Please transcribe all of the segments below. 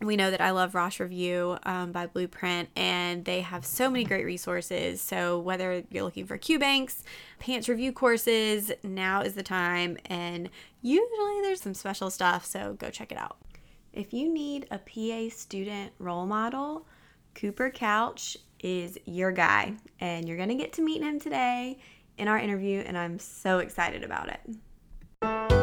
we know that I love Rosh Review um, by Blueprint, and they have so many great resources. So, whether you're looking for Q banks, PANCE review courses, now is the time. And usually there's some special stuff, so go check it out. If you need a PA student role model, Cooper Couch is your guy, and you're going to get to meet him today in our interview, and I'm so excited about it.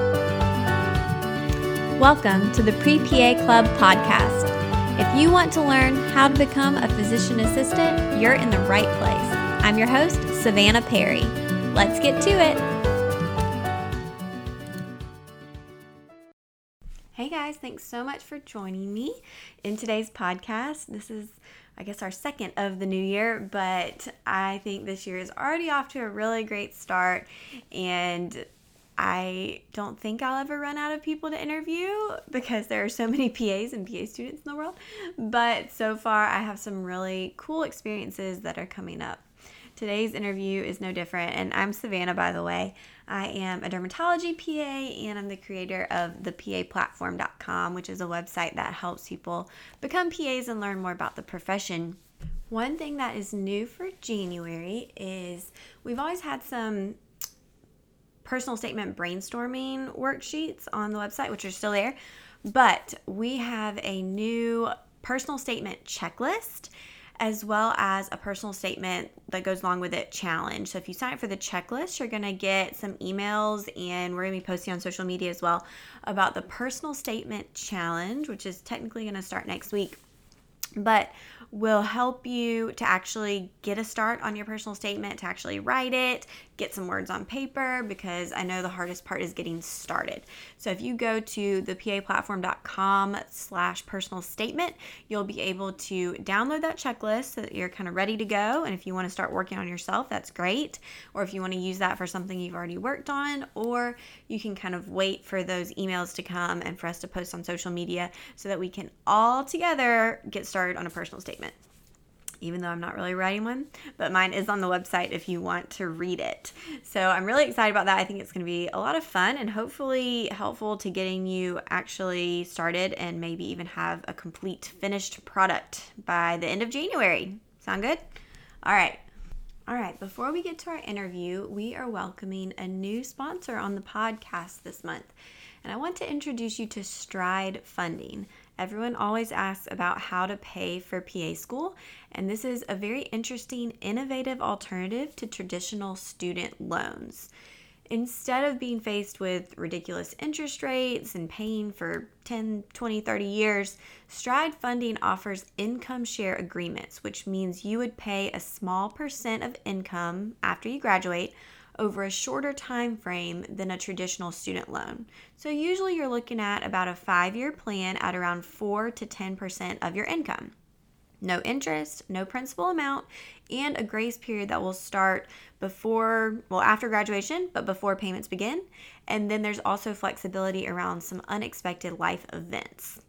Welcome to the Pre PA Club podcast. If you want to learn how to become a physician assistant, you're in the right place. I'm your host, Savannah Perry. Let's get to it. Hey guys, thanks so much for joining me in today's podcast. This is, I guess, our second of the new year, but I think this year is already off to a really great start. And I don't think I'll ever run out of people to interview because there are so many PAs and PA students in the world. But so far, I have some really cool experiences that are coming up. Today's interview is no different, and I'm Savannah, by the way. I am a dermatology PA, and I'm the creator of the PAplatform.com, which is a website that helps people become PAs and learn more about the profession. One thing that is new for January is we've always had some personal statement brainstorming worksheets on the website, which are still there. But we have a new personal statement checklist as well as a personal statement that goes along with it challenge. So if you sign up for the checklist, you're going to get some emails and we're going to be posting on social media as well about the personal statement challenge, which is technically going to start next week. But will help you to actually get a start on your personal statement, to actually write it, get some words on paper, because I know the hardest part is getting started. So if you go to thepaplatform.com slash personal statement, you'll be able to download that checklist so that you're kind of ready to go. And if you want to start working on yourself, that's great. Or if you want to use that for something you've already worked on, or you can kind of wait for those emails to come and for us to post on social media so that we can all together get started on a personal statement even though I'm not really writing one, but mine is on the website if you want to read it. So I'm really excited about that. I think it's going to be a lot of fun and hopefully helpful to getting you actually started and maybe even have a complete finished product by the end of January. Sound good? All right. All right, before we get to our interview, we are welcoming a new sponsor on the podcast this month. And I want to introduce you to Stride Funding. Everyone always asks about how to pay for PA school, and this is a very interesting, innovative alternative to traditional student loans. Instead of being faced with ridiculous interest rates and paying for 10, 20, 30 years, Stride Funding offers income share agreements, which means you would pay a small percent of income after you graduate over a shorter time frame than a traditional student loan. So usually you're looking at about a 5-year plan at around 4 to 10% of your income. No interest, no principal amount, and a grace period that will start before, well, after graduation, but before payments begin. And then there's also flexibility around some unexpected life events.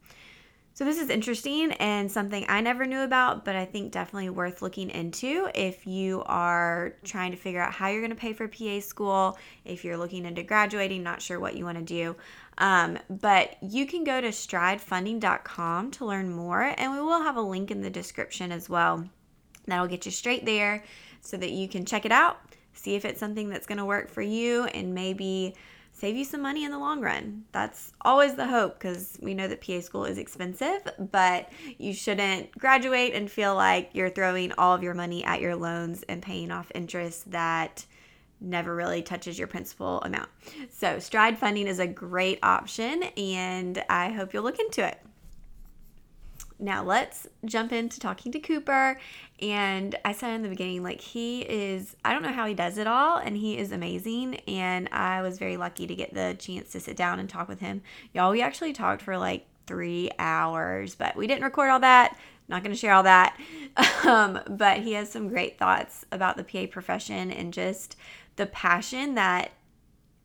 So, this is interesting and something I never knew about, but I think definitely worth looking into if you are trying to figure out how you're going to pay for PA school, if you're looking into graduating, not sure what you want to do. Um, but you can go to stridefunding.com to learn more, and we will have a link in the description as well. That'll get you straight there so that you can check it out, see if it's something that's going to work for you, and maybe save you some money in the long run. That's always the hope because we know that PA school is expensive, but you shouldn't graduate and feel like you're throwing all of your money at your loans and paying off interest that never really touches your principal amount. So, Stride funding is a great option, and I hope you'll look into it. Now, let's jump into talking to Cooper. And I said in the beginning, like, he is, I don't know how he does it all, and he is amazing. And I was very lucky to get the chance to sit down and talk with him. Y'all, we actually talked for like three hours, but we didn't record all that. Not going to share all that. Um, but he has some great thoughts about the PA profession and just the passion that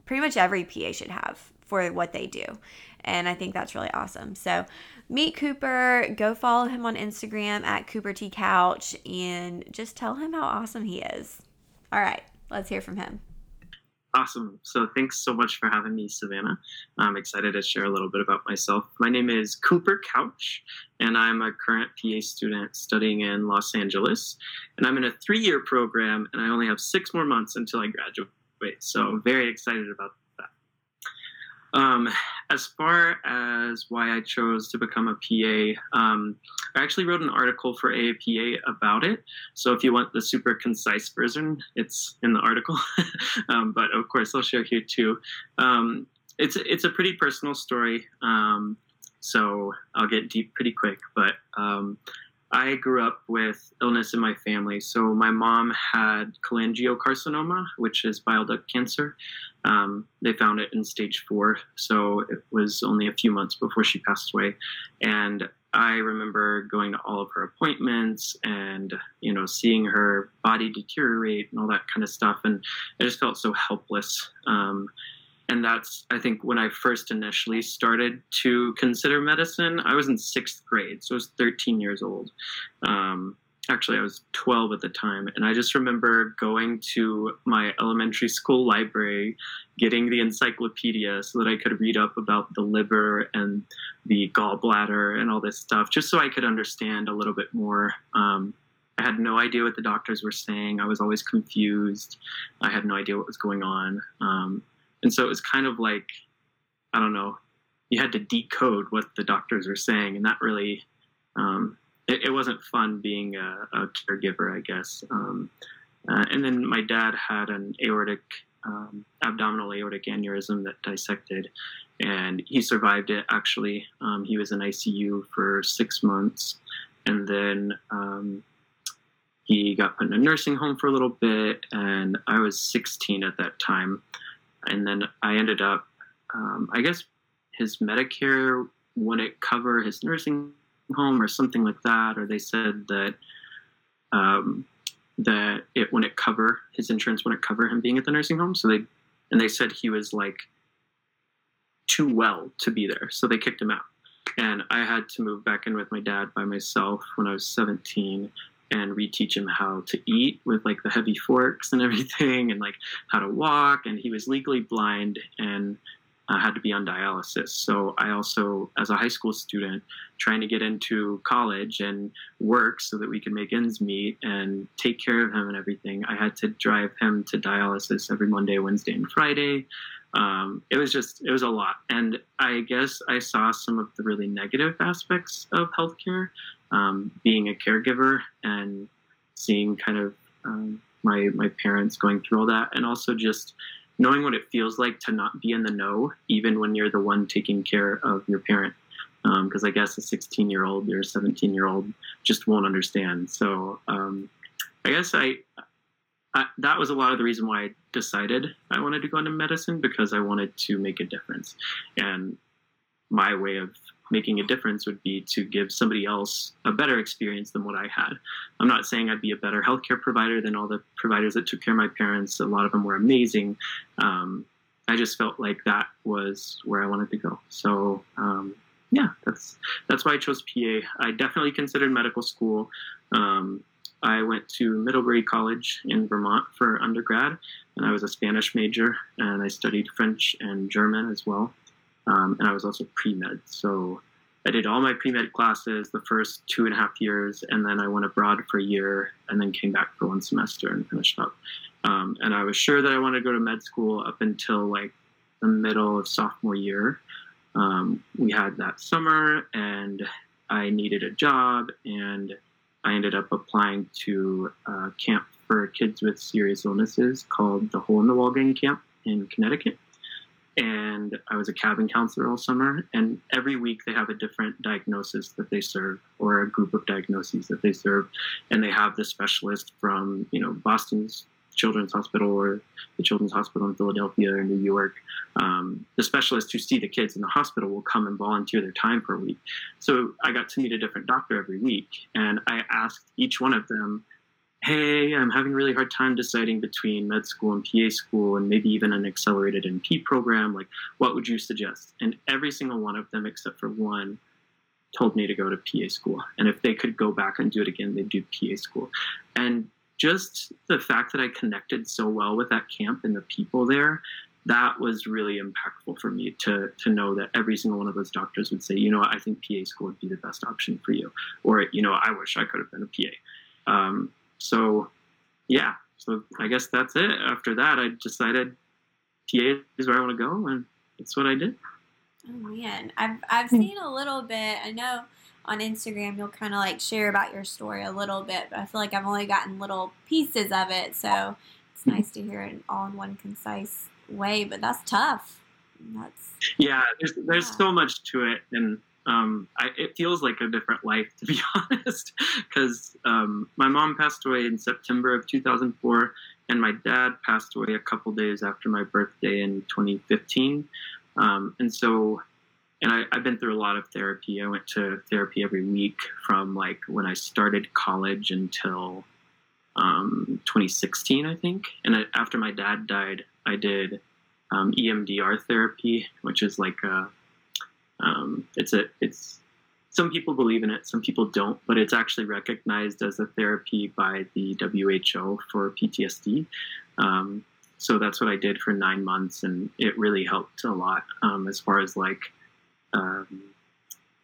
pretty much every PA should have for what they do. And I think that's really awesome. So meet Cooper, go follow him on Instagram at Cooper T Couch, and just tell him how awesome he is. All right, let's hear from him. Awesome. So thanks so much for having me, Savannah. I'm excited to share a little bit about myself. My name is Cooper Couch, and I'm a current PA student studying in Los Angeles. And I'm in a three year program, and I only have six more months until I graduate. So I'm very excited about um, as far as why I chose to become a PA, um, I actually wrote an article for AAPA about it. So if you want the super concise version, it's in the article. um, but of course, I'll share here too. Um, it's it's a pretty personal story, um, so I'll get deep pretty quick. But um, I grew up with illness in my family. So my mom had cholangiocarcinoma, which is bile duct cancer. Um, they found it in stage four, so it was only a few months before she passed away. And I remember going to all of her appointments and you know seeing her body deteriorate and all that kind of stuff, and I just felt so helpless. Um, and that's i think when i first initially started to consider medicine i was in sixth grade so i was 13 years old um, actually i was 12 at the time and i just remember going to my elementary school library getting the encyclopedia so that i could read up about the liver and the gallbladder and all this stuff just so i could understand a little bit more um, I had no idea what the doctors were saying. I was always confused. I had no idea what was going on. Um, and so it was kind of like i don't know you had to decode what the doctors were saying and that really um, it, it, wasn't fun being a, a caregiver i guess. Um, uh, and then my dad had an aortic um, abdominal aortic aneurysm that dissected and he survived it actually. Um, he was in icu for six months and then um, he got put in a nursing home for a little bit and i was 16 at that time and then I ended up, um, I guess, his Medicare wouldn't cover his nursing home or something like that, or they said that um, that it wouldn't cover his insurance wouldn't cover him being at the nursing home. So they and they said he was like too well to be there, so they kicked him out. And I had to move back in with my dad by myself when I was 17 and reteach him how to eat with like the heavy forks and everything and like how to walk and he was legally blind and uh, had to be on dialysis. So i also as a high school student trying to get into college and work so that we could make ends meet and take care of him and everything i had to drive him to dialysis every monday wednesday and friday. Um, it was just it was a lot. And i guess i saw some of the really negative aspects of healthcare um, being a caregiver and seeing kind of um, my my parents going through all that, and also just knowing what it feels like to not be in the know, even when you're the one taking care of your parent. Because um, I guess a 16 year old or a 17 year old just won't understand. So um, I guess I, I that was a lot of the reason why I decided I wanted to go into medicine because I wanted to make a difference, and my way of making a difference would be to give somebody else a better experience than what I had. I'm not saying I'd be a better healthcare provider than all the providers that took care of my parents. A lot of them were amazing. Um, I just felt like that was where I wanted to go. So um, yeah, that's that's why I chose PA. I definitely considered medical school. Um, I went to Middlebury College in Vermont for undergrad, and I was a Spanish major, and I studied French and German as well. Um, and I was also pre med. So I did all my pre med classes the first two and a half years, and then I went abroad for a year and then came back for one semester and finished up. Um, and I was sure that I wanted to go to med school up until like the middle of sophomore year. Um, we had that summer, and I needed a job, and I ended up applying to Camp for kids with serious illnesses called the Hole in the Wall Gang Camp in Connecticut. And I was a cabin counselor all summer. And every week they have a different diagnosis that they serve or a group of diagnoses that they serve. And they have the specialist from, you know, Boston's Children's Hospital or the Children's Hospital in Philadelphia or New York, um, the specialists who see the kids in the hospital will come and volunteer their time for a week. So I got to meet a different doctor every week, and I asked each one of them, "Hey, I'm having a really hard time deciding between med school and PA school, and maybe even an accelerated NP program. Like, what would you suggest?" And every single one of them, except for one, told me to go to PA school. And if they could go back and do it again, they'd do PA school. And just the fact that I connected so well with that camp and the people there, that was really impactful for me to to know that every single one of those doctors would say, you know, I think PA school would be the best option for you, or you know, I wish I could have been a PA. Um, so, yeah, so I guess that's it. After that, I decided PA is where I want to go, and that's what I did. Oh man, I've I've hmm. seen a little bit. I know on Instagram, you'll kind of like share about your story a little bit, but I feel like I've only gotten little pieces of it. So it's mm-hmm. nice to hear it all in one concise way, but that's tough. That's yeah, there's there's so much to it, and um, I, it feels like a different life to be honest. Because um, my mom passed away in September of 2004, and my dad passed away a couple days after my birthday in 2015. Um, and so and I, have been through a lot of therapy. I went to therapy every week from like when I started college until um, 2016, I think. And I, after my dad died, I did um, EMDR therapy, which is like a, um, it's a, it's, some people believe in it, some people don't, but it's actually recognized as a therapy by the WHO for PTSD. Um, so that's what I did for nine months, and it really helped a lot um, as far as like um,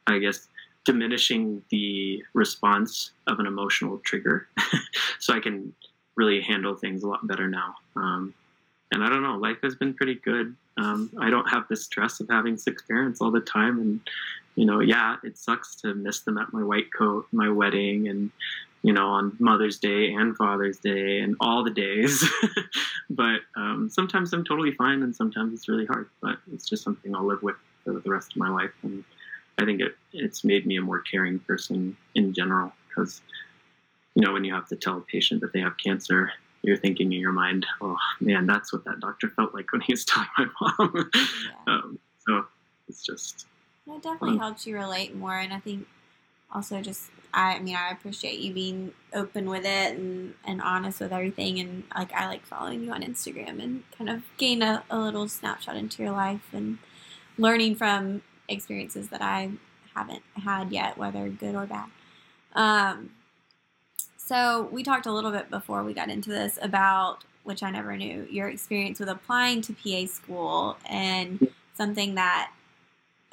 I guess, diminishing the response of an emotional trigger. so I can really handle things a lot better now. Um, and I don't know, life has been pretty good. Um, I don't have the stress of having six parents all the time. And, you know, yeah, it sucks to miss them at my white coat, my wedding, and, you know, on Mother's Day and Father's Day and all the days. but um, sometimes I'm totally fine and sometimes it's really hard. But it's just something I'll live with for the rest of my life. And I think it, it's made me a more caring person in general because, you know, when you have to tell a patient that they have cancer, you're thinking in your mind, oh man, that's what that doctor felt like when he was telling my mom. Yeah. um, so it's just. It definitely um, helps you relate more. And I think also just, I, I mean, I appreciate you being open with it and, and honest with everything. And like, I like following you on Instagram and kind of gain a, a little snapshot into your life and, learning from experiences that I haven't had yet, whether good or bad. Um, so we talked a little bit before we got into this about which I never knew your experience with applying to PA school and something that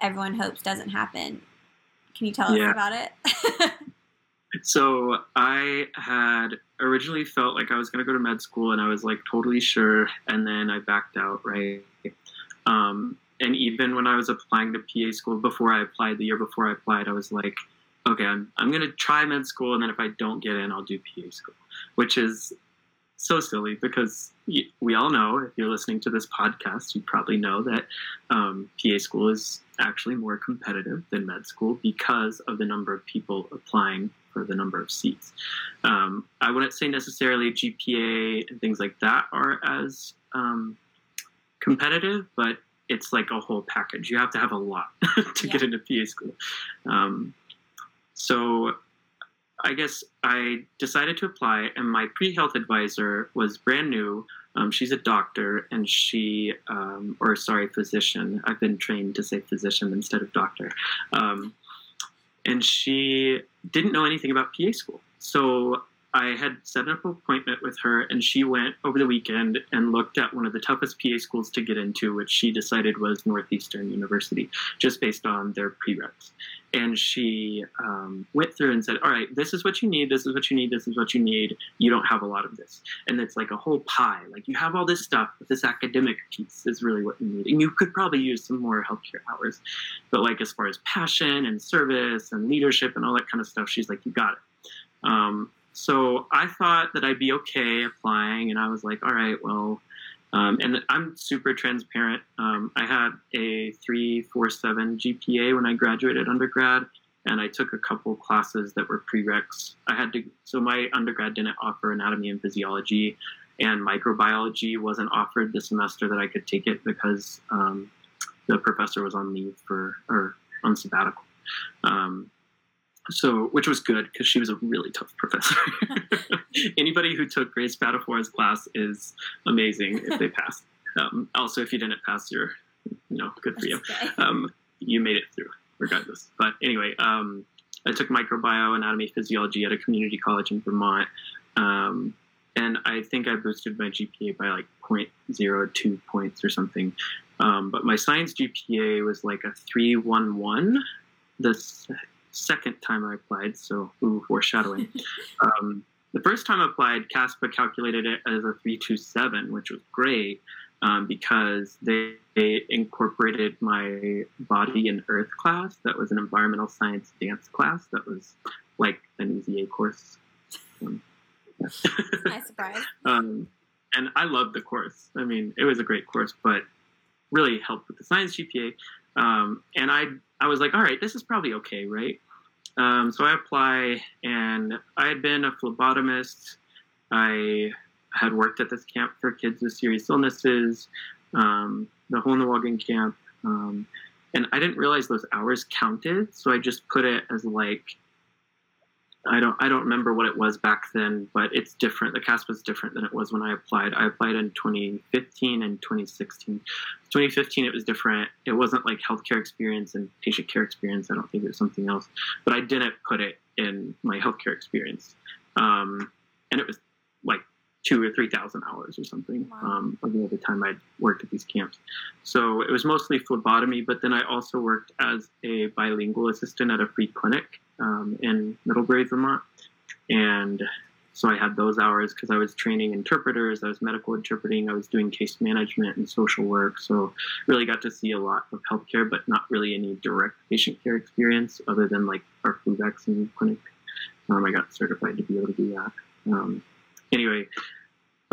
everyone hopes doesn't happen. Can you tell yeah. us about it? so I had originally felt like I was going to go to med school and I was like totally sure, and then I backed out, right? Um, and even when I was applying to PA school before I applied, the year before I applied, I was like, okay, I'm, I'm going to try med school, and then if I don't get in, I'll do PA school, which is so silly because we all know, if you're listening to this podcast, you probably know that um, PA school is actually more competitive than med school because of the number of people applying for the number of seats. Um, I wouldn't say necessarily GPA and things like that are as um, competitive, but it's like a whole package. You have to have a lot to yeah. get into PA school. Um, so I guess I decided to apply, and my pre health advisor was brand new. Um, she's a doctor, and she, um, or sorry, physician. I've been trained to say physician instead of doctor. Um, and she didn't know anything about PA school. So I had set up an appointment with her, and she went over the weekend and looked at one of the toughest PA schools to get into, which she decided was Northeastern University, just based on their prereqs. And she um, went through and said, All right, this is what you need, this is what you need, this is what you need. You don't have a lot of this. And it's like a whole pie. Like you have all this stuff, but this academic piece is really what you need. And you could probably use some more healthcare hours. But like as far as passion and service and leadership and all that kind of stuff, she's like, You got it. Um, so I thought that I'd be okay applying, and I was like, all right, well, um, and I'm super transparent. Um, I had a 347 GPA when I graduated undergrad, and I took a couple classes that were prereqs. I had to, so my undergrad didn't offer anatomy and physiology, and microbiology wasn't offered the semester that I could take it because um, the professor was on leave for or on sabbatical. Um, so, which was good because she was a really tough professor. Anybody who took Grace Spatafora's class is amazing if they pass. Um, also, if you didn't pass, you're, you know, good for you. Um, you made it through regardless. But anyway, um, I took microbiome, anatomy, physiology at a community college in Vermont. Um, and I think I boosted my GPA by like 0.02 points or something. Um, but my science GPA was like a 311 the second time I applied, so ooh, foreshadowing. um, the first time I applied, CASPA calculated it as a 327, which was great um, because they, they, incorporated my body and earth class. That was an environmental science dance class. That was like an easy A course. Um, nice surprise. um, and I loved the course. I mean, it was a great course, but really helped with the science GPA. Um, and I, I was like, all right, this is probably okay, right? Um, so I apply, and I had been a phlebotomist. I had worked at this camp for kids with serious illnesses, um, the Hole in the Wall Gang camp, um, and I didn't realize those hours counted. So I just put it as like I don't I don't remember what it was back then, but it's different. The CASPA is different than it was when I applied. I applied in 2015 and 2016. 2015 it was different. It wasn't like healthcare experience and patient care experience. I don't think it was something else, but I didn't put it in my healthcare experience, um, and it was like two or three thousand hours or something wow. um, of the time I'd worked at these camps. So it was mostly phlebotomy, but then I also worked as a bilingual assistant at a free clinic um, in Middlebury, Vermont. And so I had those hours because I was training interpreters, I was medical interpreting, I was doing case management and social work. So really got to see a lot of healthcare, but not really any direct patient care experience other than like our flu vaccine clinic. Um, I got certified to be able to do that. Um, anyway,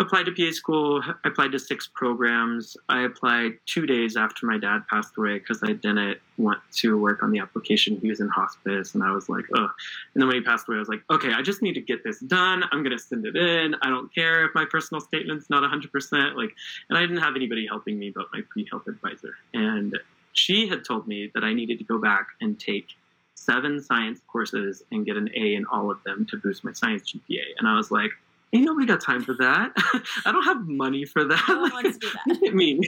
applied to PA school. I applied to six programs. I applied two days after my dad passed away because I didn't want to work on the application. He was in hospice, and I was like, oh. And then when he passed away, I was like, okay, I just need to get this done. I'm gonna send it in. I don't care if my personal statement's not 100%. Like, and I didn't have anybody helping me but my pre-health advisor, and she had told me that I needed to go back and take seven science courses and get an A in all of them to boost my science GPA. And I was like, ain't nobody got time for that. I don't have money for that. No like, wants to do that. Look at me.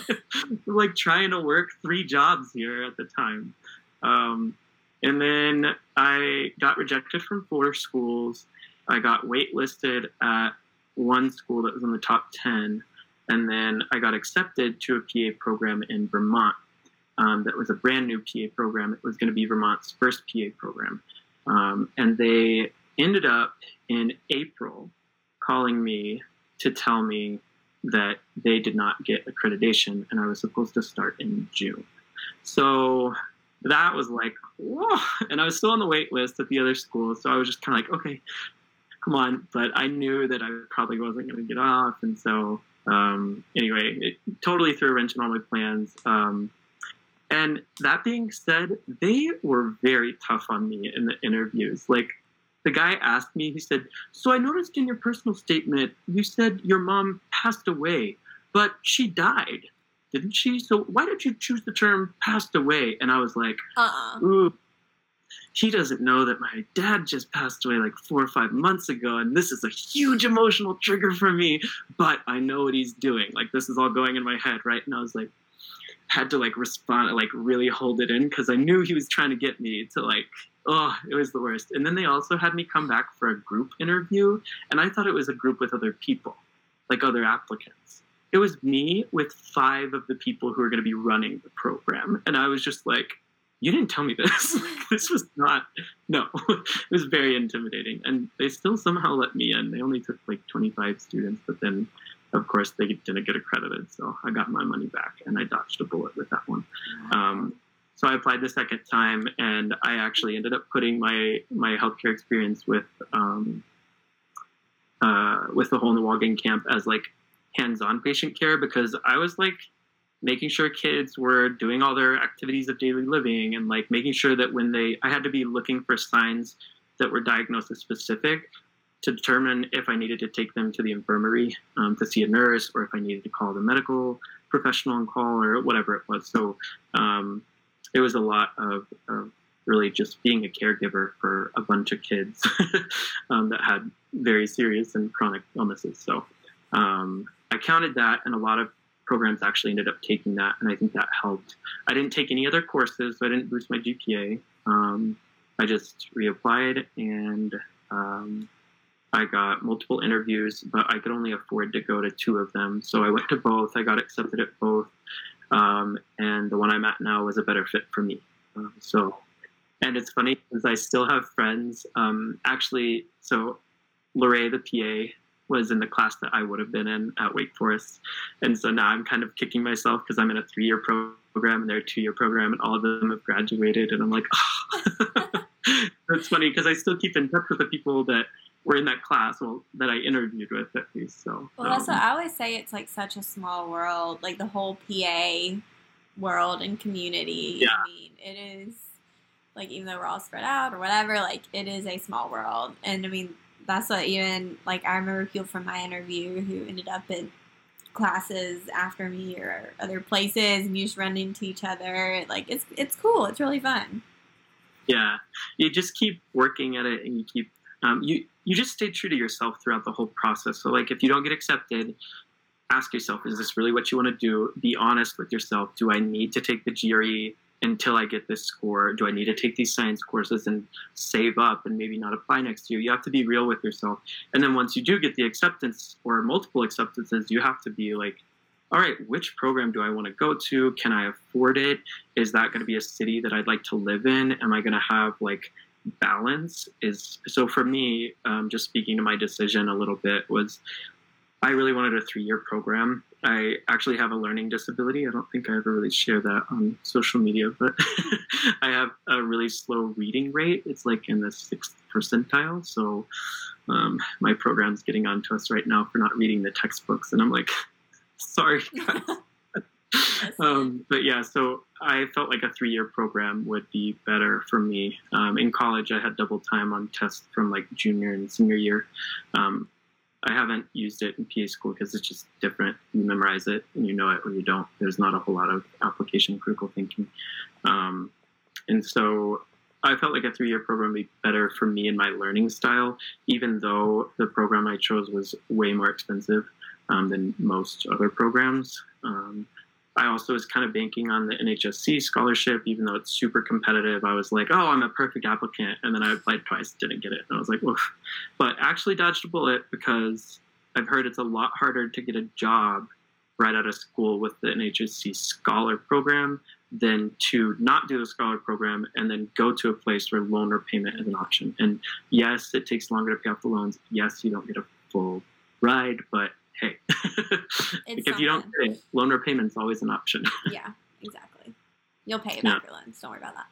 like trying to work three jobs here at the time. Um, and then I got rejected from four schools. I got waitlisted at one school that was in the top 10. And then I got accepted to a PA program in Vermont um, that was a brand new PA program. It was going to be Vermont's first PA program. Um, and they ended up in April calling me to tell me that they did not get accreditation and I was supposed to start in June. So that was like, whoa. And I was still on the wait list at the other school. So I was just kind of like, okay, come on. But I knew that I probably wasn't going to get off. And so, um, anyway, it totally threw a wrench in all my plans. Um, and that being said, they were very tough on me in the interviews. Like, the guy asked me, he said, So I noticed in your personal statement, you said your mom passed away, but she died, didn't she? So why did you choose the term passed away? And I was like, uh-uh. Ooh, he doesn't know that my dad just passed away like four or five months ago, and this is a huge emotional trigger for me, but I know what he's doing. Like, this is all going in my head, right? And I was like, had to like respond, like really hold it in because I knew he was trying to get me to like oh, it was the worst. And then they also had me come back for a group interview, and I thought it was a group with other people, like other applicants. It was me with five of the people who are going to be running the program, and I was just like, "You didn't tell me this. this was not. No, it was very intimidating." And they still somehow let me in. They only took like 25 students, but then of course they didn't get accredited so i got my money back and i dodged a bullet with that one um, so I applied the second time, and I actually ended up putting my my healthcare experience with um, uh, with the hole in the wall camp as like hands-on patient care because I was like making sure kids were doing all their activities of daily living and like making sure that when they I had to be looking for signs that were diagnosis specific to determine if I needed to take them to the infirmary um, to see a nurse or if I needed to call the medical professional on call or whatever it was. So um, it was a lot of, of, really just being a caregiver for a bunch of kids um, that had very serious and chronic illnesses. So um, I counted that, and a lot of programs actually ended up taking that, and I think that helped. I didn't take any other courses, so I didn't boost my GPA. Um, I just reapplied and um, I got multiple interviews, but I could only afford to go to two of them. So I went to both. I got accepted at both. Um, and the one I'm at now was a better fit for me. Um, so, and it's funny because I still have friends. Um, actually, so Lorraine, the PA, was in the class that I would have been in at Wake Forest. And so now I'm kind of kicking myself because I'm in a three year program and they're a two year program, and all of them have graduated. And I'm like, oh. funny because I still keep in touch with the people that were in that class, well, that I interviewed with at least. So, well, um, what I always say. It's like such a small world, like the whole PA world and community. Yeah. I mean, it is like even though we're all spread out or whatever, like it is a small world. And I mean, that's what even like I remember people from my interview who ended up in classes after me or other places, and you just run into each other. Like it's it's cool. It's really fun. Yeah, you just keep working at it, and you keep um, you you just stay true to yourself throughout the whole process. So like if you don't get accepted, ask yourself, is this really what you want to do? Be honest with yourself. Do I need to take the GRE until I get this score? Do I need to take these science courses and save up and maybe not apply next year? You have to be real with yourself. And then once you do get the acceptance or multiple acceptances, you have to be like, all right, which program do I want to go to? Can I afford it? Is that going to be a city that I'd like to live in? Am I going to have like balance is so for me um, just speaking to my decision a little bit was i really wanted a three-year program. I actually have a learning disability. I don't think i ever really share that on social media but i have a really slow reading rate. It's like in the sixth percentile. So um, my program's getting on to us right now for not reading the textbooks. And i'm like sorry guys um, but yeah, so I felt like a three year program would be better for me. Um, in college, I had double time on tests from like junior and senior year. Um, I haven't used it in PA school because it's just different. You memorize it and you know it or you don't. There's not a whole lot of application critical thinking. Um, and so I felt like a three year program would be better for me and my learning style, even though the program I chose was way more expensive um, than most other programs. Um, I also was kind of banking on the NHSC scholarship, even though it's super competitive. I was like, oh, I'm a perfect applicant. And then I applied twice, didn't get it. And I was like, oof. But actually dodged a bullet because I've heard it's a lot harder to get a job right out of school with the NHSC scholar program than to not do the scholar program and then go to a place where loan repayment is an option. And yes, it takes longer to pay off the loans. Yes, you don't get a full ride, but hey, like if you don't pay it, loan repayment is always an option. yeah, exactly. You'll pay it back yeah. your loans. Don't worry about that.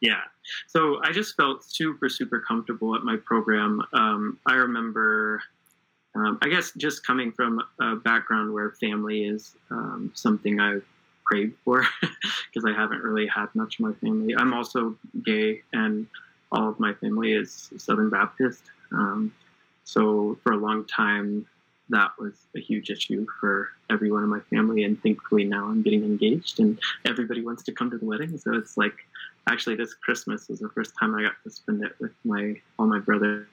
Yeah. So I just felt super, super comfortable at my program. Um, I remember, um, I guess, just coming from a background where family is um, something I've craved for because I haven't really had much of my family. I'm also gay, and all of my family is Southern Baptist. Um, so for a long time, that was a huge issue for everyone in my family. And thankfully now I'm getting engaged and everybody wants to come to the wedding. So it's like actually this Christmas was the first time I got to spend it with my all my brothers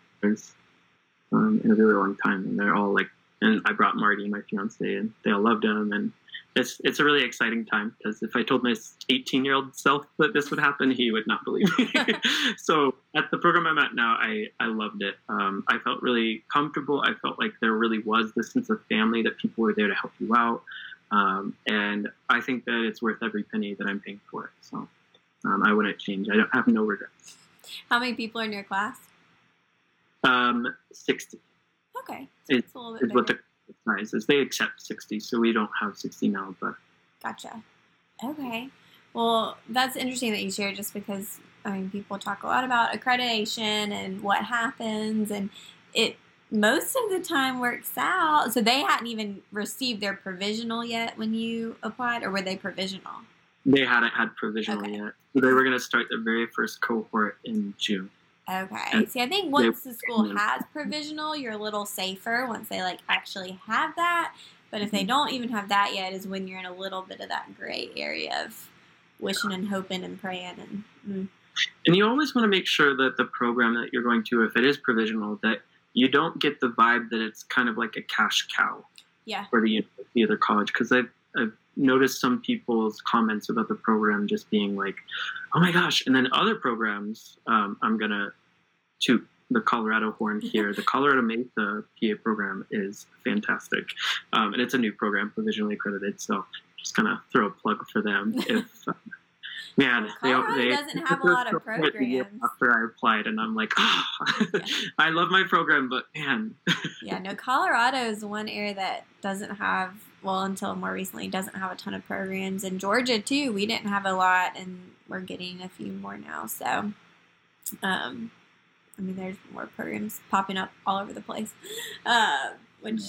um, in a really long time. And they're all like, and I brought Marty, my fiance, and they all loved him. And it's it's a really exciting time because if I told my 18 year old self that this would happen, he would not believe me. so at the program I'm at now, I I loved it. Um, I felt really comfortable. I felt like there really was this sense of family that people were there to help you out, um, and I think that it's worth every penny that I'm paying for it. So um, I wouldn't change. I don't have no regrets. How many people are in your class? Um, 60. Okay, so it's, it's a little bit what the sizes. They accept 60, so we don't have 60 now, but. Gotcha. Okay. Well, that's interesting that you share just because, I mean, people talk a lot about accreditation and what happens, and it most of the time works out. So they hadn't even received their provisional yet when you applied, or were they provisional? They hadn't had provisional Okay. yet. So they were going to start their very first cohort in June. Okay. See, I think once the school has provisional, you're a little safer once they like actually have that. But if they don't even have that yet, is when you're in a little bit of that gray area of wishing and hoping and praying and mm, And you always want to make sure that the program that you're going to, if it is provisional, that you don't get the vibe that it's kind of like a cash cow yeah, for the university or college. Because I've, I've noticed some people's comments about the program just being like, oh my gosh. And then other programs, um, I'm going to toot the Colorado horn here. the Colorado Mesa PA program is fantastic. Um, and it's a new program, provisionally accredited. So just to throw a plug for them. If uh, Man, Colorado doesn't have a lot of program the year programs. After I applied, and I'm like, ah, I love my program, but man, yeah. No, Colorado is one area that doesn't have well until more recently doesn't have a ton of programs. And Georgia too, we didn't have a lot, and we're getting a few more now. So, um, I mean, there's more programs popping up all over the place, uh, which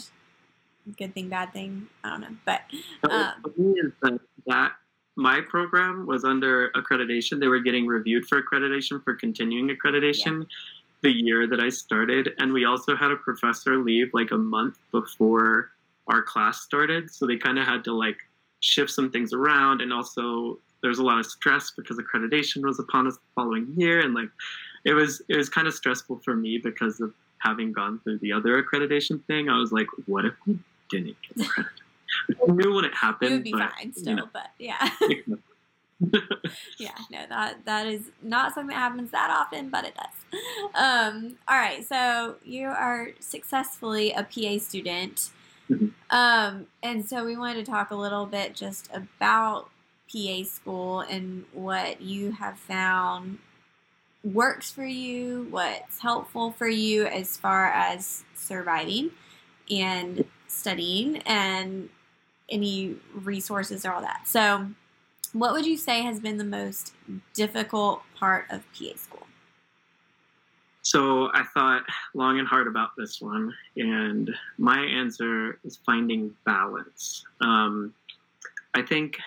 good thing, bad thing, I don't know, but Um, is that, that my program was under accreditation. They were getting reviewed for accreditation for continuing accreditation the year that I started, and we also had a professor leave like a month before our class started, so they kind of had to like shift some things around, and also there was a lot of stress because accreditation was upon us the following year, and like it was it was kind of stressful for me because of having gone through the other accreditation thing. I was like, what if we didn't get accredited? I knew when it happened. it would be but, fine you still. know, But yeah, yeah, no, that that is not something that happens that often, but it does. Um, all right, so you are successfully a PA student, Mhm. um, and so we wanted to talk a little bit just about PA school and what you have found works for you, what's helpful for you as far as surviving and studying, and any resources or all that. So, what would you say has been the most difficult part of PA school? So I thought long and hard about this one, and my answer is finding balance. Um, I think,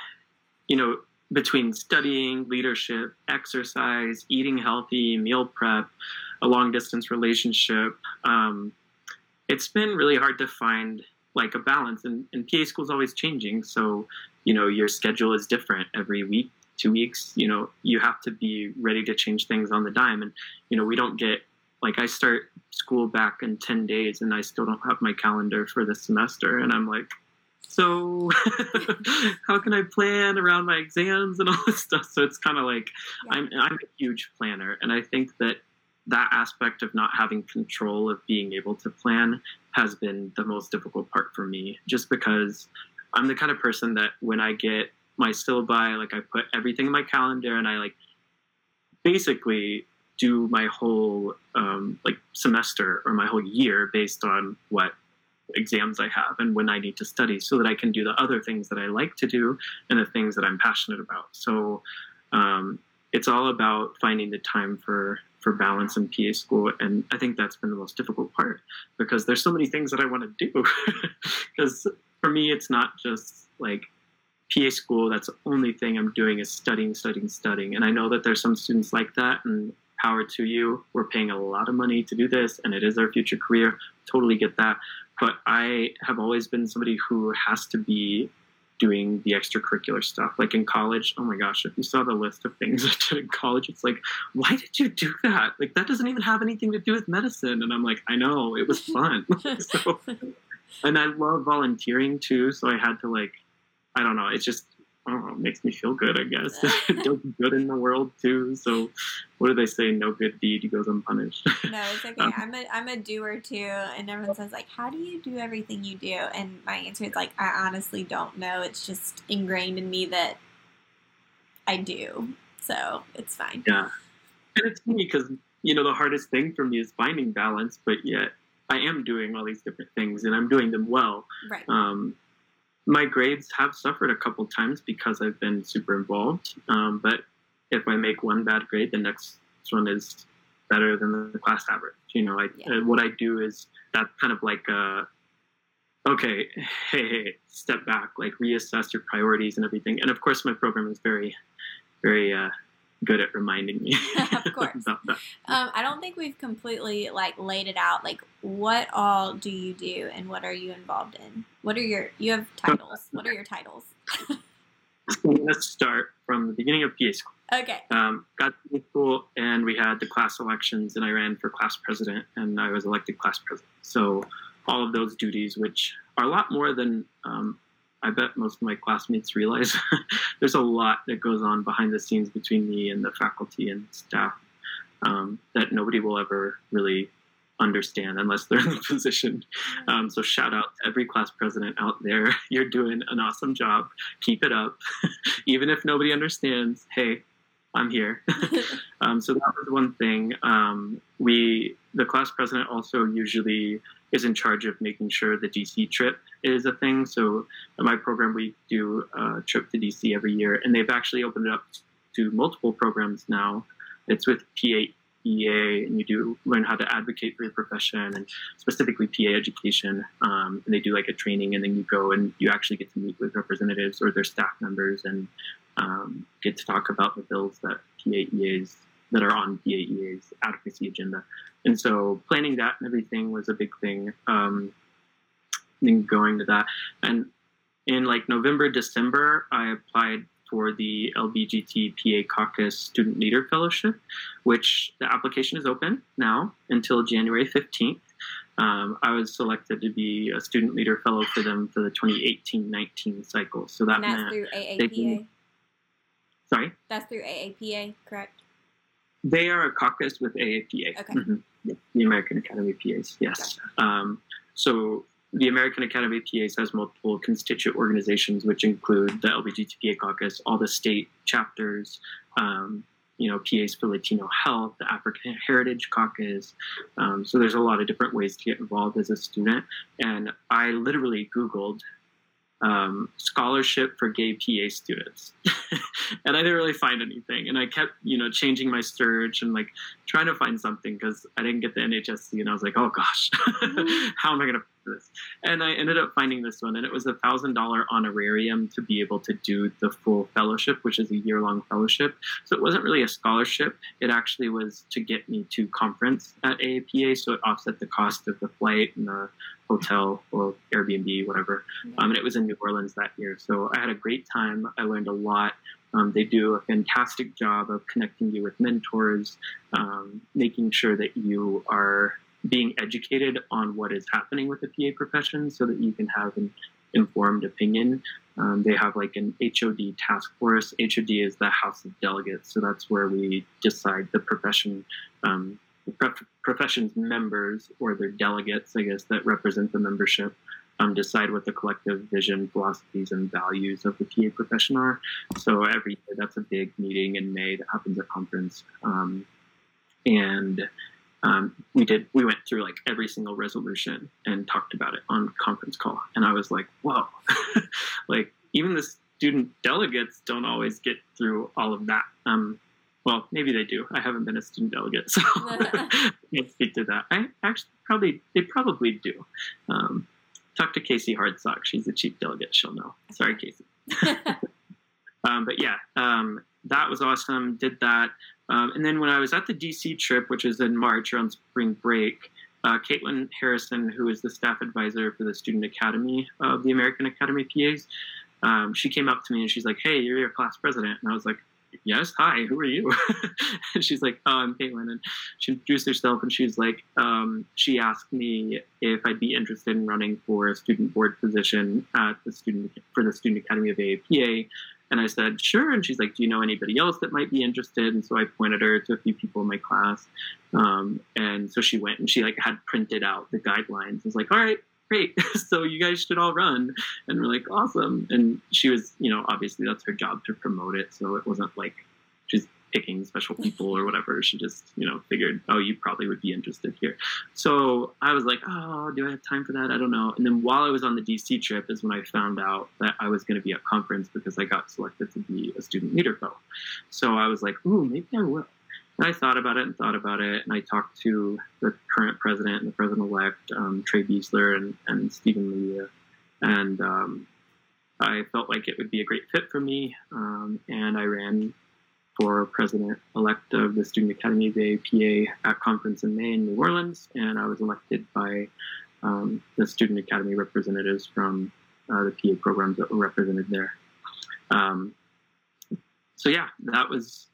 you know, between studying, leadership, exercise, eating healthy, meal prep, a long distance relationship, um, it's been really hard to find like a balance. And, and PA school is always changing, so you know your schedule is different every week, two weeks. You know, you have to be ready to change things on the dime, and you know we don't get like I start school back in 10 days and I still don't have my calendar for the semester. And I'm like so how can I plan around my exams and all this stuff? So it's kind of like Yeah. I'm I'm a huge planner. And I think that that aspect of not having control of being able to plan has been the most difficult part for me just because I'm the kind of person that when I get my syllabi like I put everything in my calendar and I like basically do my whole um, like semester or my whole year based on what exams I have and when I need to study, so that I can do the other things that I like to do and the things that I'm passionate about. So um, it's all about finding the time for for balance in PA school, and I think that's been the most difficult part because there's so many things that I want to do. Because for me, it's not just like PA school, that's the only thing I'm doing is studying, studying, studying. And I know that there's some students like that, and power to you. We're paying a lot of money to do this, and it is our future career. Totally get that. But I have always been somebody who has to be doing the extracurricular stuff. Like in college, oh my gosh, if you saw the list of things I did in college, it's like, why did you do that? Like, that doesn't even have anything to do with medicine. And I'm like, I know, it was fun. so, and I love volunteering too. So I had to like, I don't know. it's just know, it makes me feel good. I guess it does good in the world too. So what do they say? No good deed goes unpunished. No, it's okay. Um, I'm a I'm a doer too, and everyone says like, "How do you do everything you do?" And my answer is like, I honestly don't know. It's just ingrained in me that I do, so it's fine. yeah, and it's funny because you know the hardest thing for me is finding balance, but yet I am doing all these different things and I'm doing them well. Right. Um, my grades have suffered a couple times because I've been super involved. Um, but if I make one bad grade, the next one is better than the class average. You know, I, Yeah. uh, what I do is that kind of like uh, okay, hey, hey, step back, like reassess your priorities and everything. And of course, my program is very, very uh, good at reminding me Of course. Um, I don't think we've completely like laid it out. Like, what all do you do, and what are you involved in? What are your you have titles? What are your titles? Let's start from the beginning of PA school. Okay. Um, got to school, and we had the class elections, and I ran for class president, and I was elected class president. So all of those duties, which are a lot more than um, I bet most of my classmates realize. There's a lot that goes on behind the scenes between me and the faculty and staff um, that nobody will ever really understand unless they're in the position. Um, so shout out to every class president out there. You're doing an awesome job. Keep it up. Even if nobody understands, hey, I'm here. um, so that was one thing. Um, we, the class president, also usually is in charge of making sure the DC trip is a thing. So my program, we do a trip to DC every year, and they've actually opened it up to multiple programs now. It's with PAEA, and you do learn how to advocate for your profession and specifically PA education. Um, and they do like a training, and then you go and you actually get to meet with representatives or their staff members and um, get to talk about the bills that PAEAs that are on PAEA's advocacy agenda. And so planning that and everything was a big thing. Um, and going to that, and in like November, December, I applied for the LBGT PA Caucus Student Leader Fellowship, which the application is open now until January 15th. Um, I was selected to be a student leader fellow for them for the 2018-19 cycle. So that and that's meant, through they AAPA. can- sorry, That's through AAPA, correct? they are a caucus with AAPA, Okay. Mhm. The American Academy of PAs. Yes. Um, so the American Academy of PAs has multiple constituent organizations, which include the LBGTPA caucus, all the state chapters, um, you know, PAs for Latino Health, the African Heritage Caucus. Um, so there's a lot of different ways to get involved as a student. And I literally Googled um, scholarship for gay PA students, and I didn't really find anything. And I kept, you know, changing my search and like trying to find something because I didn't get the NHSC, and I was like, oh gosh, how am I gonna do this? And I ended up finding this one, and it was a thousand dollar honorarium to be able to do the full fellowship, which is a year long fellowship. So it wasn't really a scholarship; it actually was to get me to conference at AAPA, so it offset the cost of the flight and the hotel or Airbnb, whatever. Um, and it was in New Orleans that year. So I had a great time. I learned a lot. Um, they do a fantastic job of connecting you with mentors, um, making sure that you are being educated on what is happening with the PA profession so that you can have an informed opinion. Um, they have like an HOD task force. HOD is the House of Delegates. So that's where we decide the profession um, the prof- profession's members or their delegates, I guess, that represent the membership, um, decide what the collective vision, philosophies, and values of the PA profession are. So every year, that's a big meeting in May that happens at conference, um, and um, we did we went through like every single resolution and talked about it on conference call, and I was like, whoa, like even the student delegates don't always get through all of that. Um, well, maybe they do. I haven't been a student delegate, so I can't speak to that. I actually probably they probably do. Um, talk to Casey Hardsock. She's the chief delegate. She'll know. Sorry, Casey. Um, but yeah, um, that was awesome. Did that, um, and then when I was at the DC trip, which was in March around spring break, uh, Caitlin Harrison, who is the staff advisor for the Student Academy of the American Academy PAs, um, she came up to me and she's like, "Hey, you're your class president," and I was like, yes, hi, who are you? and she's like, oh, I'm Caitlin. And she introduced herself and she's like, um, she asked me if I'd be interested in running for a student board position at the student for the Student Academy of AAPA. And I said, sure. And she's like, do you know anybody else that might be interested? And so I pointed her to a few people in my class. Um, and so she went and she like had printed out the guidelines. I was like, all right, great. so you guys should all run. And we're like, awesome. And she was, you know, obviously that's her job to promote it. So it wasn't like picking special people or whatever. She just, you know, figured, oh, you probably would be interested here. So I was like, oh, do I have time for that? I don't know. And then while I was on the DC trip is when I found out that I was going to be at conference because I got selected to be a student leader fellow. So I was like, ooh, maybe I will. And I thought about it and thought about it, and I talked to the current president and the president elect, um, Trey Beasler and, and Stephen Leah, and um, I felt like it would be a great fit for me. Um, and I ran for president elect of the Student Academy of the APA at conference in May in New Orleans, and I was elected by um, the Student Academy representatives from uh, the PA programs that were represented there. Um, so yeah, that was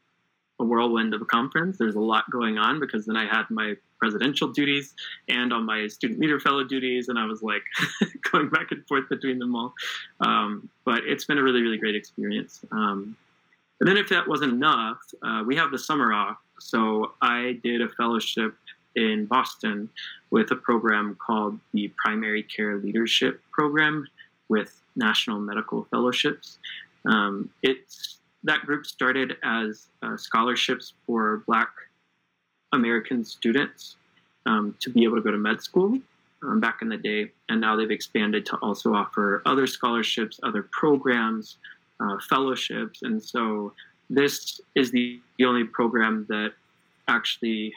a whirlwind of a conference. There's a lot going on because then I had my presidential duties and on my student leader fellow duties, and I was like going back and forth between them all. Um, but it's been a really, really great experience. Um, and then if that wasn't enough, uh, we have the summer off. So I did a fellowship in Boston with a program called the Primary Care Leadership Program with National Medical Fellowships. Um, it's that group started as uh, scholarships for Black American students um, to be able to go to med school um, back in the day, and now they've expanded to also offer other scholarships, other programs, uh, fellowships, and so this is the, the only program that actually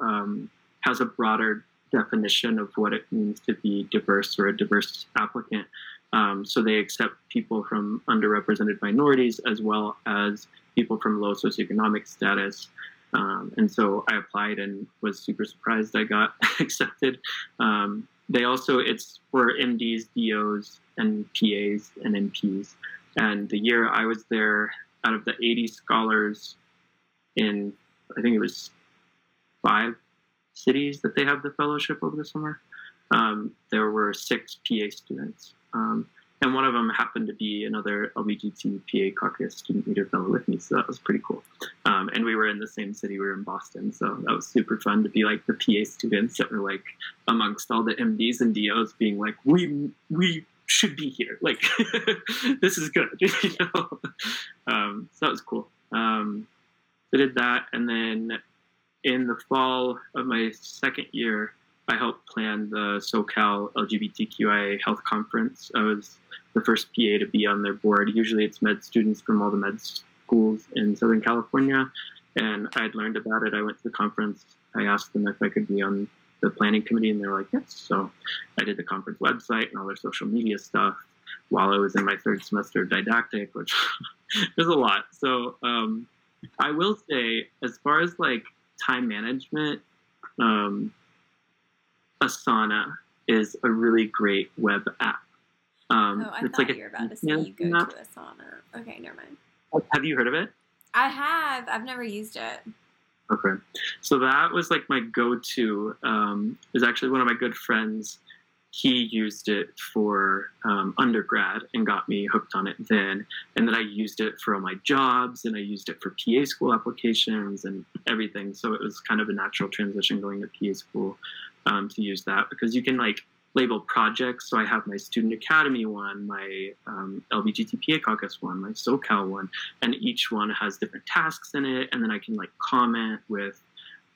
um, has a broader definition of what it means to be diverse or a diverse applicant. Um, so they accept people from underrepresented minorities as well as people from low socioeconomic status. Um, and so I applied and was super surprised I got accepted. Um, they also, it's for MDs, DOs, and PAs and NPs. And the year I was there, out of the 80 scholars in, I think it was five cities that they have the fellowship over the summer, um, there were six PA students. Um, and one of them happened to be another LBGT PA caucus student leader fellow with me, so that was pretty cool. Um, and we were in the same city, we were in Boston, so that was super fun to be like the PA students that were like amongst all the MDs and DOs, being like, we we should be here, like this is good, you know. Um, so that was cool. Um, I did that, and then in the fall of my second year, I helped plan the SoCal LGBTQIA Health Conference. I was the first PA to be on their board. Usually it's med students from all the med schools in Southern California. And I'd learned about it. I went to the conference. I asked them if I could be on the planning committee, and they were like, yes. So I did the conference website and all their social media stuff while I was in my third semester of didactic, which was a lot. So um, I will say, as far as like time management, um, Asana is a really great web app. Um, oh, I it's thought like you were about to say you go app. to Asana. Okay, never mind. Have you heard of it? I have. I've never used it. Okay, so that was like my go-to. Um, is actually one of my good friends. He used it for um, undergrad and got me hooked on it then. And then I used it for all my jobs and I used it for PA school applications and everything. So it was kind of a natural transition going to PA school um, to use that because you can like label projects. So I have my Student Academy one, my um, LBGTPA Caucus one, my SoCal one, and each one has different tasks in it. And then I can like comment with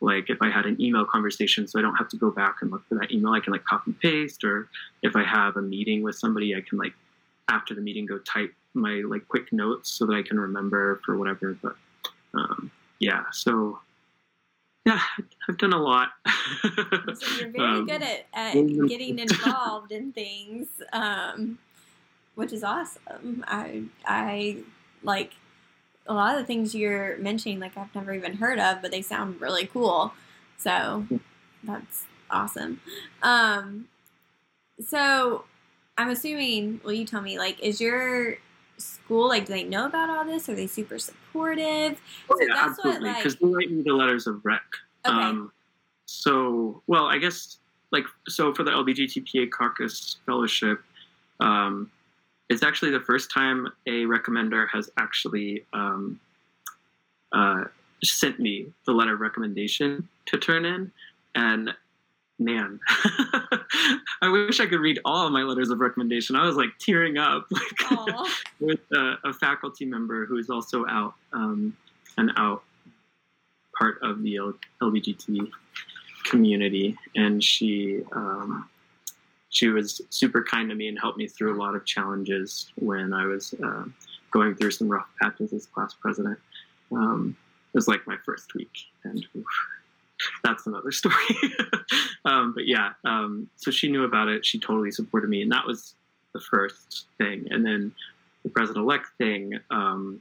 like if I had an email conversation, so I don't have to go back and look for that email. I can like copy and paste, or if I have a meeting with somebody, I can like after the meeting go type my like quick notes so that I can remember for whatever. But um, yeah, so yeah, I've done a lot. so you're very um, good at, at getting involved in things, um, which is awesome. I I like a lot of the things you're mentioning. Like I've never even heard of, but they sound really cool. So that's awesome. Um, so I'm assuming. Will you tell me? Like, is your school like do they know about all this? Are they super supportive? Oh, so yeah, absolutely because like... they write me the letters of rec. Okay. Um, so well i guess like so for the lbgtpa caucus fellowship um, it's actually the first time a recommender has actually um, uh, sent me the letter of recommendation to turn in. And man, I wish I could read all of my letters of recommendation. I was like tearing up like, with a, a, faculty member who is also out, um, an out part of the LBGT community, and she um, she was super kind to me and helped me through a lot of challenges when I was uh, going through some rough patches as class president. Um, was like my first week, and oof, that's another story. um, but yeah, um, so she knew about it. She totally supported me, and that was the first thing. And then the president-elect thing um,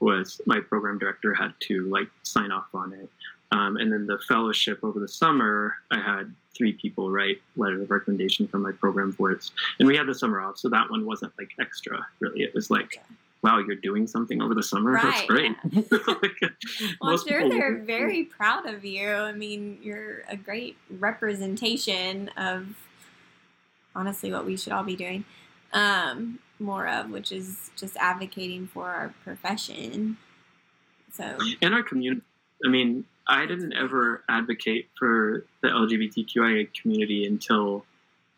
was my program director had to like sign off on it. Um, and then the fellowship over the summer, I had three people write letters of recommendation from my program boards, and we had the summer off, so that one wasn't like extra. Really, it was like wow, you're doing something over the summer. Right, That's great. Like, well, I'm sure they're very proud of you. I mean, you're a great representation of honestly what we should all be doing um, more of, which is just advocating for our profession. So, in our community, I mean, I didn't ever advocate for the LGBTQIA community until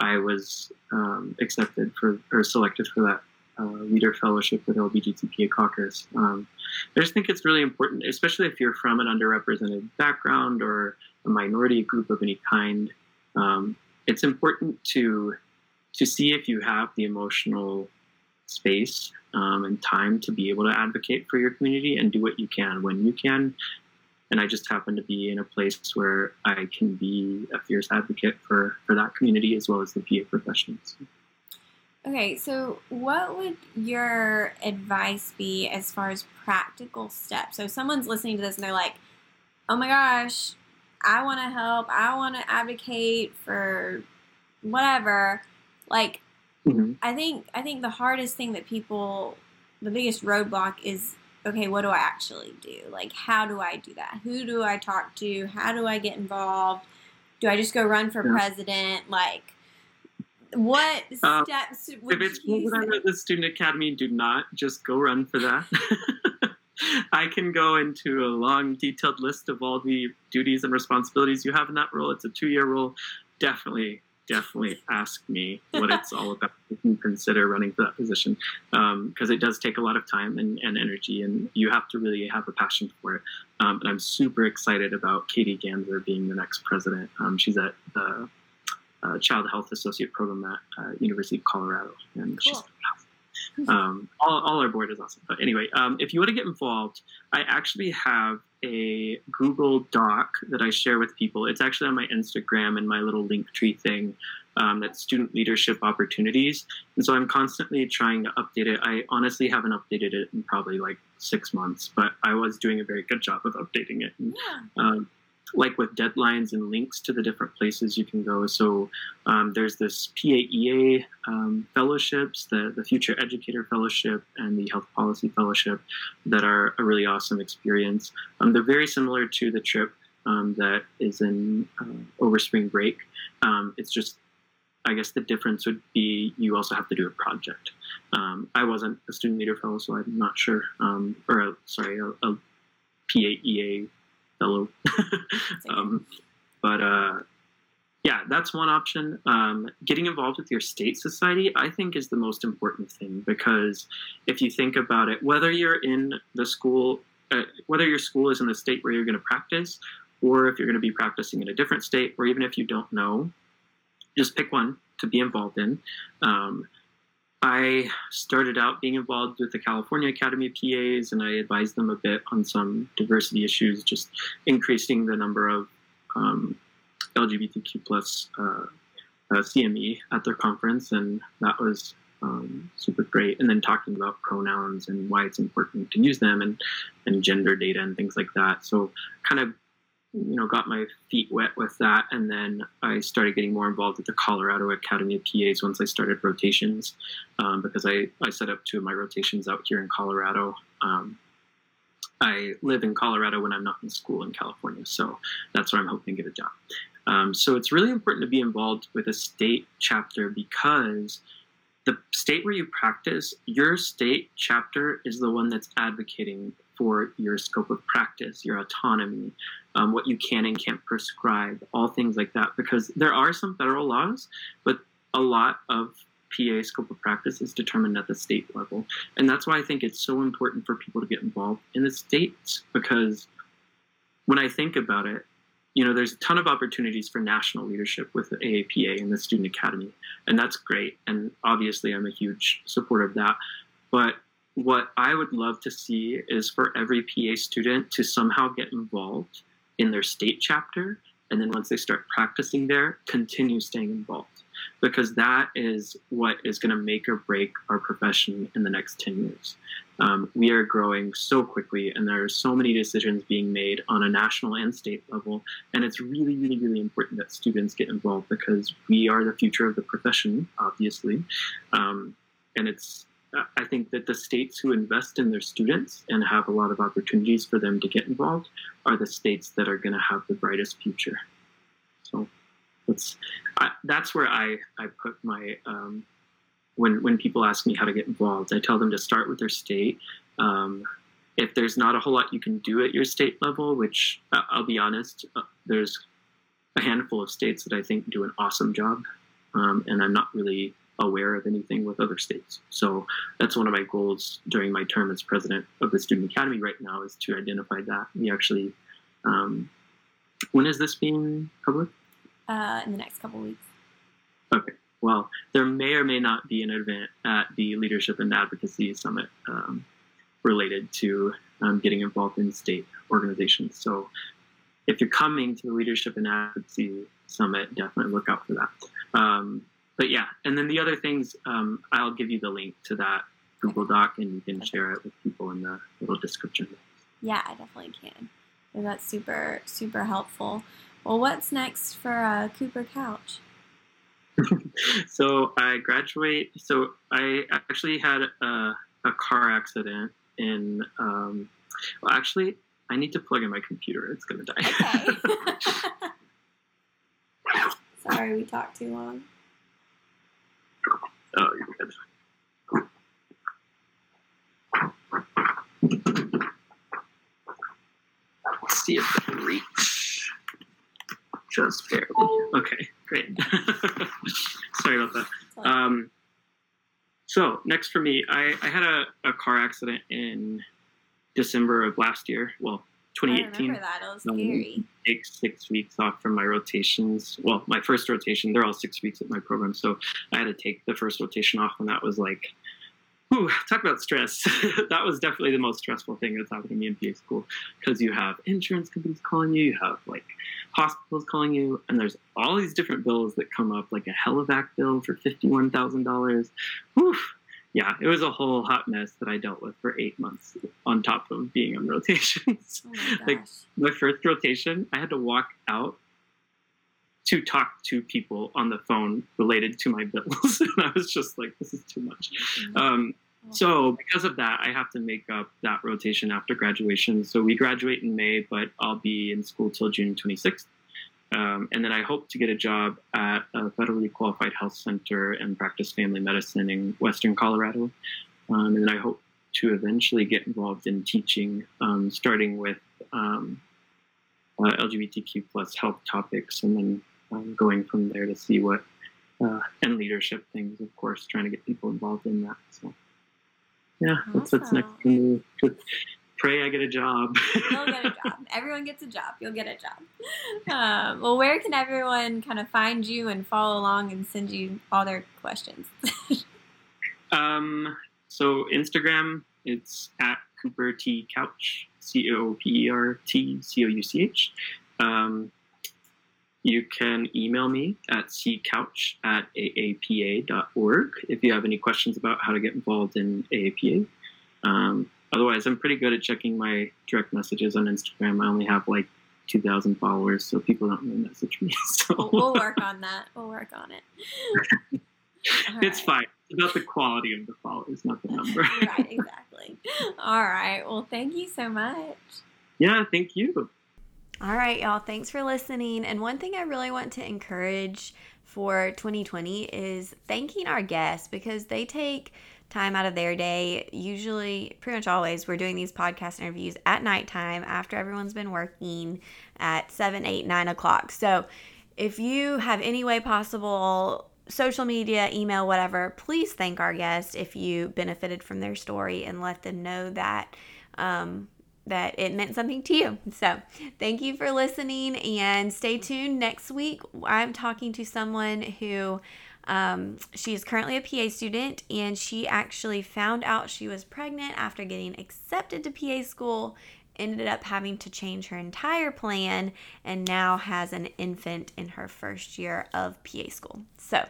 I was um, accepted for or selected for that uh, leader fellowship with LGBTQIA Caucus. Um, I just think it's really important, especially if you're from an underrepresented background or a minority group of any kind. Um, it's important to to see if you have the emotional space um, and time to be able to advocate for your community and do what you can when you can. And I just happen to be in a place where I can be a fierce advocate for, for that community as well as the PA professionals. Okay, so what would your advice be as far as practical steps? So someone's listening to this and they're like, "Oh my gosh, I want to help. I want to advocate for whatever." Like mm-hmm. I think I think the hardest thing that people the biggest roadblock is okay, what do I actually do? Like how do I do that? Who do I talk to? How do I get involved? Do I just go run for yeah. president? Like what uh, steps would if it's president of the student academy do not just go run for that. I can go into a long detailed list of all the duties and responsibilities you have in that role. It's a two-year role definitely definitely ask me what it's all about if you consider running for that position because um, it does take a lot of time and, and, energy and you have to really have a passion for it. Um, and i'm super excited about katie ganser being the next president. Um, she's at the uh, child health associate program at uh, University of Colorado, and cool. she's um, all, all our board is awesome. But anyway, um, if you want to get involved, I actually have a Google Doc that I share with people. It's actually on my Instagram and my little Linktree thing. Um, that's student leadership opportunities, and so I'm constantly trying to update it. I honestly haven't updated it in probably like six months, but I was doing a very good job of updating it. And, yeah. Like with deadlines and links to the different places you can go. So um, there's this PAEA um, fellowships, the, the Future Educator Fellowship and the Health Policy Fellowship that are a really awesome experience. Um, they're very similar to the trip um, that is in uh, over spring break. Um, it's just I guess the difference would be you also have to do a project. Um, I wasn't a student leader fellow, so I'm not sure. Or a, sorry, a, a PAEA fellow. um, but uh, yeah, that's one option. Um, getting involved with your state society, I think, is the most important thing because if you think about it, whether you're in the school, uh, whether your school is in the state where you're going to practice, or if you're going to be practicing in a different state, or even if you don't know, just pick one to be involved in. Um, I started out being involved with the California Academy of PAs, and I advised them a bit on some diversity issues, just increasing the number of um, LGBTQ plus uh, uh, CME at their conference, and that was um, super great. And then talking about pronouns and why it's important to use them, and and gender data and things like that. So kind of you know got my feet wet with that and then i started getting more involved with the colorado academy of pas once i started rotations um, because I, I set up two of my rotations out here in colorado. Um, i live in colorado when i'm not in school in california so that's where i'm hoping to get a job. Um, so it's really important to be involved with a state chapter because the state where you practice your state chapter is the one that's advocating for your scope of practice, your autonomy, um, what you can and can't prescribe, all things like that. Because there are some federal laws, but a lot of PA scope of practice is determined at the state level. And that's why I think it's so important for people to get involved in the states because when I think about it, you know, there's a ton of opportunities for national leadership with the AAPA and the Student Academy, and that's great. And obviously, I'm a huge supporter of that. But what I would love to see is for every PA student to somehow get involved in their state chapter. And then once they start practicing there, continue staying involved because that is what is going to make or break our profession in the next 10 years. Um, we are growing so quickly, and there are so many decisions being made on a national and state level. And it's really, really, really important that students get involved because we are the future of the profession, obviously. Um, and it's I think that the states who invest in their students and have a lot of opportunities for them to get involved are the states that are going to have the brightest future. So that's I, that's where I I put my um, when when people ask me how to get involved, I tell them to start with their state. Um, if there's not a whole lot you can do at your state level, which uh, I'll be honest, uh, there's a handful of states that I think do an awesome job, um, and I'm not really aware of anything with other states. So that's one of my goals during my term as president of the Student Academy right now is to identify that. We actually, um, when is this being public? Uh, in the next couple weeks. Okay. Well, there may or may not be an event at the Leadership and Advocacy Summit um, related to um, getting involved in state organizations. So if you're coming to the Leadership and Advocacy Summit, definitely look out for that. Um, but yeah, and then the other things, um, I'll give you the link to that Google Doc, and you can share it with people in the little description. Yeah, I definitely can. That's super super helpful. Well, what's next for uh, Cooper Couch? so I graduate. So I actually had a, a car accident in. Um, well, actually, I need to plug in my computer. It's gonna die. Okay. Sorry, we talked too long. Oh, you're good. Let's see if I can reach. Just barely. Okay, great. Sorry about that. Um, so next for me, I, I had a, a car accident in December of last year. Well, 2018. I remember that. It was scary. Um, take six weeks off from my rotations. Well, my first rotation, they're all six weeks at my program. So I had to take the first rotation off, and that was like, whew, talk about stress. that was definitely the most stressful thing that's happened to me in PA school because you have insurance companies calling you, you have like hospitals calling you, and there's all these different bills that come up, like a Helivac bill for $51,000. Whew yeah, it was a whole hot mess that I dealt with for eight months on top of being on rotations. Oh my like my first rotation, I had to walk out to talk to people on the phone related to my bills. and I was just like, this is too much. Mm-hmm. Um, so because of that, I have to make up that rotation after graduation. So we graduate in May, but I'll be in school till June 26th. Um, and then I hope to get a job at a federally qualified health center and practice family medicine in Western Colorado. Um, and then I hope to eventually get involved in teaching, um, starting with um, uh, LGBTQ plus health topics, and then um, going from there to see what uh, and leadership things, of course, trying to get people involved in that. So, yeah, awesome. that's what's next for me pray I get a job. You'll get a job. Everyone gets a job. You'll get a job. Um, well, where can everyone kind of find you and follow along and send you all their questions? um, so Instagram, it's at Cooper T Couch, C O P E R T C O U C H. Um, you can email me at ccouch at aapa.org if you have any questions about how to get involved in AAPA. Um, otherwise, I'm pretty good at checking my direct messages on Instagram. I only have like 2,000 followers, so people don't really message me. So we'll, we'll work on that. We'll work on it. it's right. fine. It's about the quality of the followers, not the number. right, exactly. All right. Well, thank you so much. Yeah, thank you. All right, y'all. Thanks for listening. And one thing I really want to encourage for 2020 is thanking our guests because they take time out of their day. Usually, pretty much always, we're doing these podcast interviews at nighttime after everyone's been working at 7, 8, 9 o'clock. So, if you have any way possible, social media, email, whatever, please thank our guest if you benefited from their story and let them know that. Um, that it meant something to you. So, thank you for listening and stay tuned. Next week, I'm talking to someone who Um, she is currently a PA student, and she actually found out she was pregnant after getting accepted to PA school. Ended up having to change her entire plan and now has an infant in her first year of PA school. So,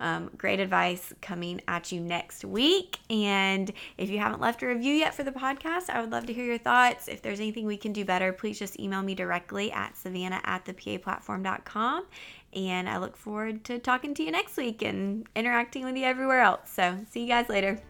um, great advice coming at you next week. And if you haven't left a review yet for the podcast, I would love to hear your thoughts. If there's anything we can do better, please just email me directly at savannah at thepaplatform.com. And I look forward to talking to you next week and interacting with you everywhere else. So, see you guys later.